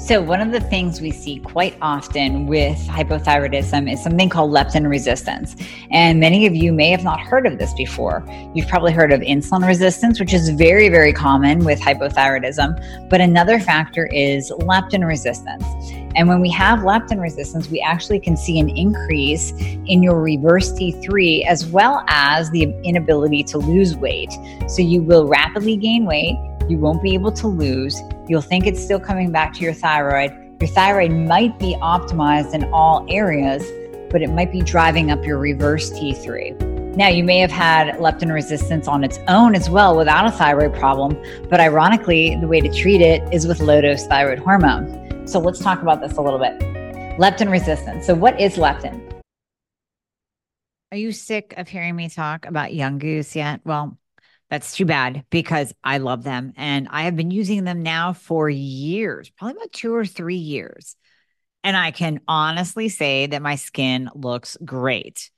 So, one of the things we see quite often with hypothyroidism is something called leptin resistance. And many of you may have not heard of this before. You've probably heard of insulin resistance, which is very, very common with hypothyroidism. But another factor is leptin resistance. And when we have leptin resistance, we actually can see an increase in your reverse T3 as well as the inability to lose weight. So, you will rapidly gain weight you won't be able to lose. You'll think it's still coming back to your thyroid. Your thyroid might be optimized in all areas, but it might be driving up your reverse T3. Now, you may have had leptin resistance on its own as well without a thyroid problem, but ironically, the way to treat it is with low dose thyroid hormone. So, let's talk about this a little bit. Leptin resistance. So, what is leptin? Are you sick of hearing me talk about Young Goose yet? Well, that's too bad because I love them and I have been using them now for years, probably about two or three years. And I can honestly say that my skin looks great.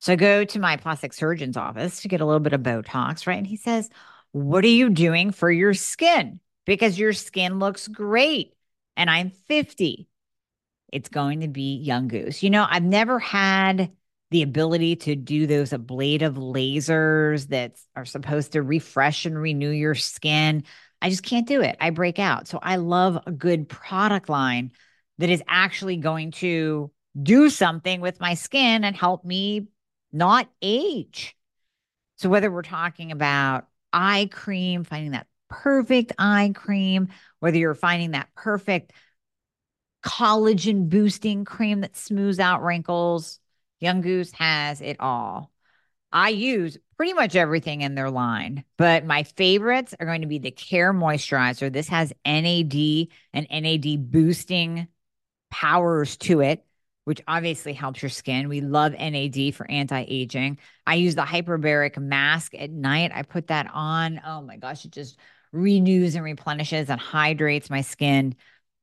So I go to my plastic surgeon's office to get a little bit of Botox, right? And he says, What are you doing for your skin? Because your skin looks great. And I'm 50. It's going to be Young Goose. You know, I've never had the ability to do those ablative lasers that are supposed to refresh and renew your skin. I just can't do it. I break out. So I love a good product line that is actually going to do something with my skin and help me not age. So whether we're talking about eye cream, finding that perfect eye cream, whether you're finding that perfect collagen boosting cream that smooths out wrinkles, Young Goose has it all. I use pretty much everything in their line, but my favorites are going to be the Care Moisturizer. This has NAD and NAD boosting powers to it, which obviously helps your skin. We love NAD for anti aging. I use the hyperbaric mask at night. I put that on. Oh my gosh, it just renews and replenishes and hydrates my skin.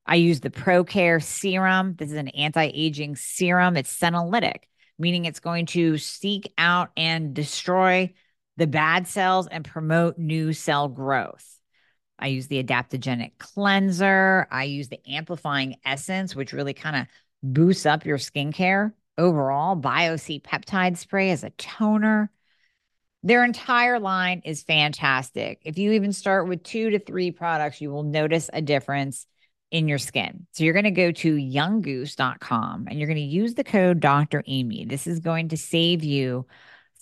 I use the ProCare serum. This is an anti aging serum, it's senolytic meaning it's going to seek out and destroy the bad cells and promote new cell growth. I use the adaptogenic cleanser. I use the amplifying essence, which really kind of boosts up your skincare overall. BioC peptide spray as a toner. Their entire line is fantastic. If you even start with two to three products, you will notice a difference in your skin. So you're going to go to younggoose.com and you're going to use the code Dr. Amie. This is going to save you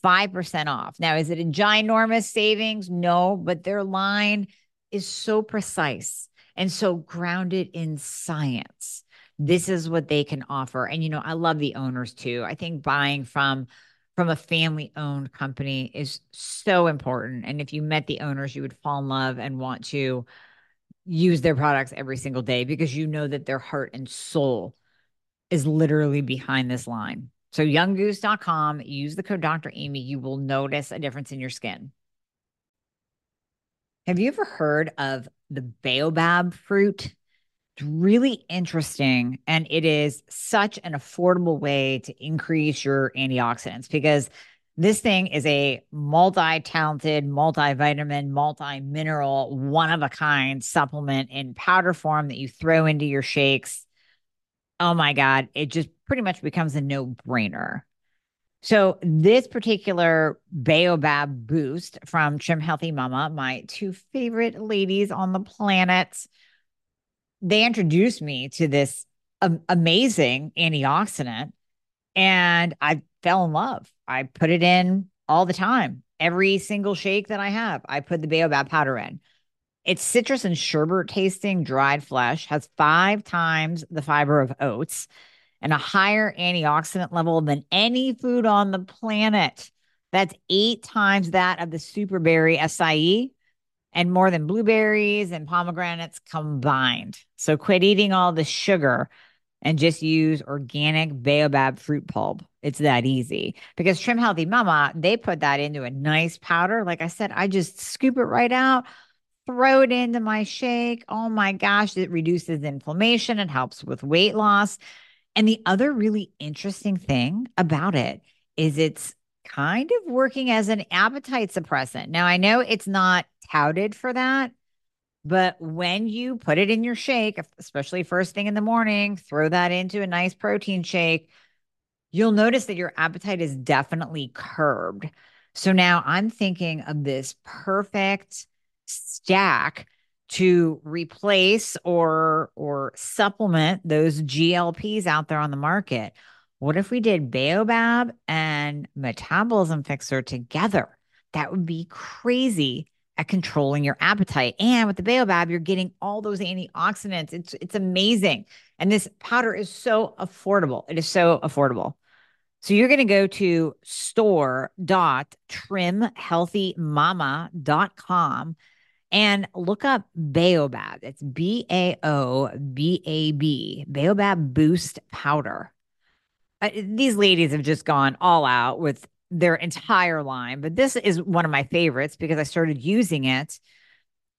5% off. Now, is it a ginormous savings? No, but their line is so precise and so grounded in science. This is what they can offer. And you know, I love the owners too. I think buying from from a family owned company is so important. And if you met the owners, you would fall in love and want to use their products every single day because you know that their heart and soul is literally behind this line. So younggoose.com, use the code Dr. Amie, you will notice a difference in your skin. Have you ever heard of the baobab fruit? It's really interesting and it is such an affordable way to increase your antioxidants because this thing is a multi talented, multivitamin, multi mineral, one of a kind supplement in powder form that you throw into your shakes. Oh my God, it just pretty much becomes a no brainer. So, this particular Baobab boost from Trim Healthy Mama, my two favorite ladies on the planet, they introduced me to this amazing antioxidant and I fell in love. I put it in all the time. Every single shake that I have, I put the baobab powder in. It's citrus and sherbet tasting dried flesh, has five times the fiber of oats and a higher antioxidant level than any food on the planet. That's eight times that of the superberry acai and more than blueberries and pomegranates combined. So quit eating all the sugar and just use organic baobab fruit pulp. It's that easy because Trim Healthy Mama, they put that into a nice powder. Like I said, I just scoop it right out, throw it into my shake. Oh my gosh, it reduces inflammation, it helps with weight loss. And the other really interesting thing about it is it's kind of working as an appetite suppressant. Now, I know it's not touted for that, But when you put it in your shake, especially first thing in the morning, throw that into a nice protein shake, you'll notice that your appetite is definitely curbed. So now I'm thinking of this perfect stack to replace or or supplement those GLPs out there on the market. What if we did Baobab and Metabolism Fixxr together? That would be crazy at controlling your appetite. And with the Baobab, you're getting all those antioxidants. It's it's amazing. And this powder is so affordable. It is so affordable. So you're going to go to store.trimhealthymama.com and look up Baobab. It's B A O B A B, Baobab Boost Powder. Uh, these ladies have just gone all out with their entire line, but this is one of my favorites because I started using it.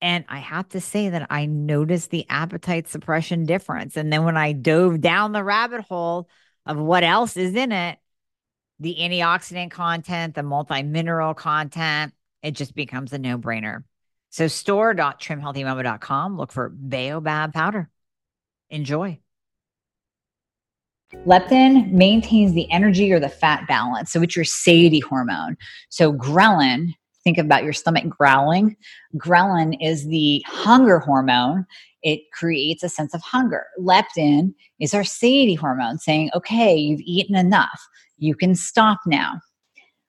And I have to say that I noticed the appetite suppression difference. And then when I dove down the rabbit hole of what else is in it, the antioxidant content, the multi mineral content, it just becomes a no brainer. So store.trimhealthymama.com. Look for Baobab powder. Enjoy. Leptin maintains the energy or the fat balance. So it's your satiety hormone. So ghrelin, think about your stomach growling. Ghrelin is the hunger hormone. It creates a sense of hunger. Leptin is our satiety hormone saying, okay, you've eaten enough. You can stop now.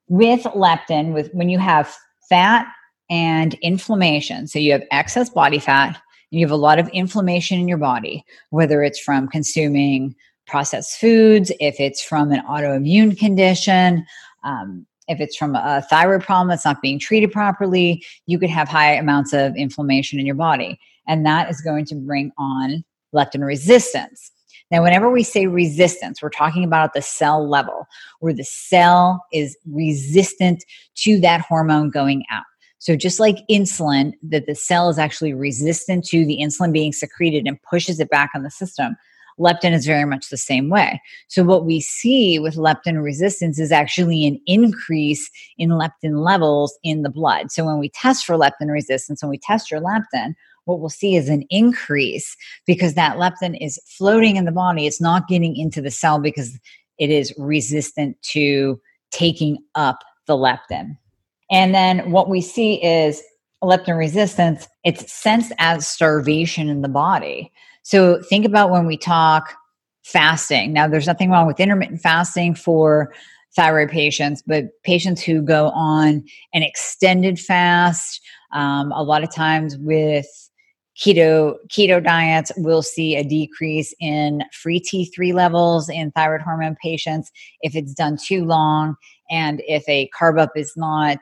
With leptin, with when you have fat and inflammation. So you have excess body fat and you have a lot of inflammation in your body, whether it's from consuming processed foods, if it's from an autoimmune condition, um, if it's from a thyroid problem that's not being treated properly, you could have high amounts of inflammation in your body. And that is going to bring on leptin resistance. Now, whenever we say resistance, we're talking about at the cell level, where the cell is resistant to that hormone going out. So just like insulin, that the cell is actually resistant to the insulin being secreted and pushes it back on the system. Leptin is very much the same way. So, what we see with leptin resistance is actually an increase in leptin levels in the blood. So, when we test for leptin resistance, when we test your leptin, what we'll see is an increase because that leptin is floating in the body. It's not getting into the cell because it is resistant to taking up the leptin. And then what we see is leptin resistance, it's sensed as starvation in the body. So think about when we talk fasting. Now, there's nothing wrong with intermittent fasting for thyroid patients, but patients who go on an extended fast, um, a lot of times with keto keto diets will see a decrease in free T3 levels in thyroid hormone patients if it's done too long and if a carb up is not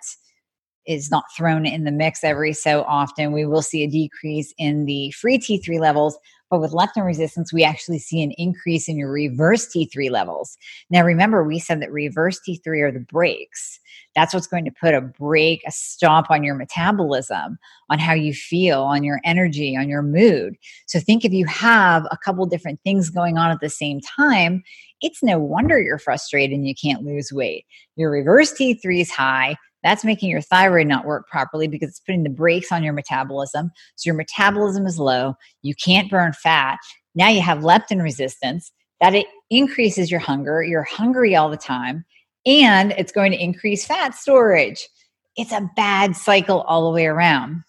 is not thrown in the mix every so often, we will see a decrease in the free T3 levels. But with leptin resistance, we actually see an increase in your reverse T3 levels. Now, remember, we said that reverse T3 are the brakes. That's what's going to put a brake, a stop on your metabolism, on how you feel, on your energy, on your mood. So, think if you have a couple different things going on at the same time, it's no wonder you're frustrated and you can't lose weight. Your reverse T3 is high that's making your thyroid not work properly because it's putting the brakes on your metabolism. So your metabolism is low. You can't burn fat. Now you have leptin resistance. That it increases your hunger. You're hungry all the time. And it's going to increase fat storage. It's a bad cycle all the way around.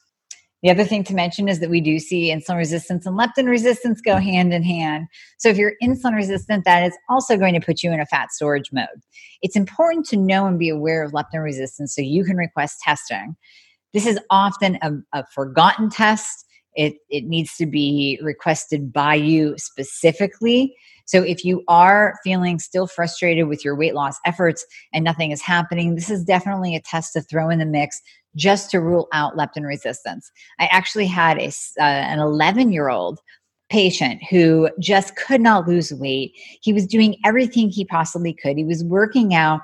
The other thing to mention is that we do see insulin resistance and leptin resistance go hand in hand. So if you're insulin resistant, that is also going to put you in a fat storage mode. It's important to know and be aware of leptin resistance so you can request testing. This is often a, a forgotten test. It, it needs to be requested by you specifically. So if you are feeling still frustrated with your weight loss efforts and nothing is happening, this is definitely a test to throw in the mix just to rule out leptin resistance. I actually had a, uh, an 11 year old patient who just could not lose weight. He was doing everything he possibly could. He was working out.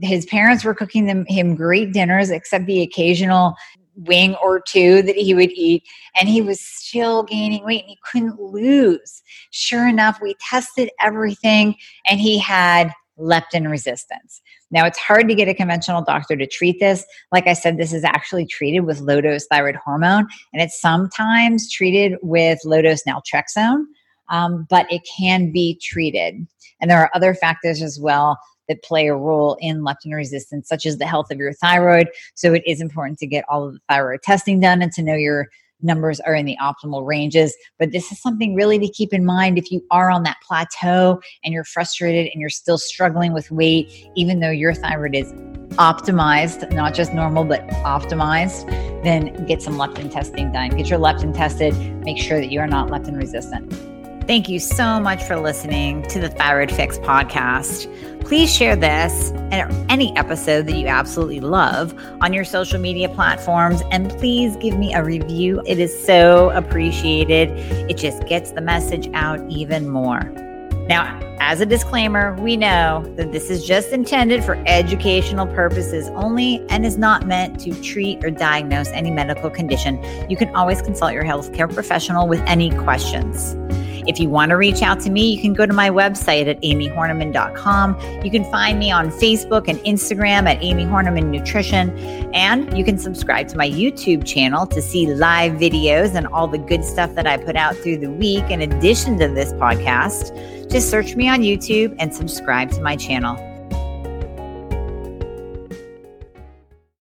His parents were cooking them, him great dinners, except the occasional wing or two that he would eat. And he was still gaining weight and he couldn't lose. Sure enough, we tested everything and he had leptin resistance. Now, it's hard to get a conventional doctor to treat this. Like I said, this is actually treated with low dose thyroid hormone, and it's sometimes treated with low dose naltrexone, um, but it can be treated. And there are other factors as well that play a role in leptin resistance, such as the health of your thyroid. So it is important to get all of the thyroid testing done and to know your numbers are in the optimal ranges. But this is something really to keep in mind if you are on that plateau and you're frustrated and you're still struggling with weight, even though your thyroid is optimized, not just normal, but optimized, then get some leptin testing done. Get your leptin tested. Make sure that you are not leptin resistant. Thank you so much for listening to the Thyroid Fix podcast. Please share this and any episode that you absolutely love on your social media platforms. And please give me a review. It is so appreciated. It just gets the message out even more. Now, as a disclaimer, we know that this is just intended for educational purposes only and is not meant to treat or diagnose any medical condition. You can always consult your healthcare professional with any questions. If you want to reach out to me, you can go to my website at amiehornaman.com. You can find me on Facebook and Instagram at Amie Hornaman Nutrition. And you can subscribe to my YouTube channel to see live videos and all the good stuff that I put out through the week in addition to this podcast. Just search me on YouTube and subscribe to my channel.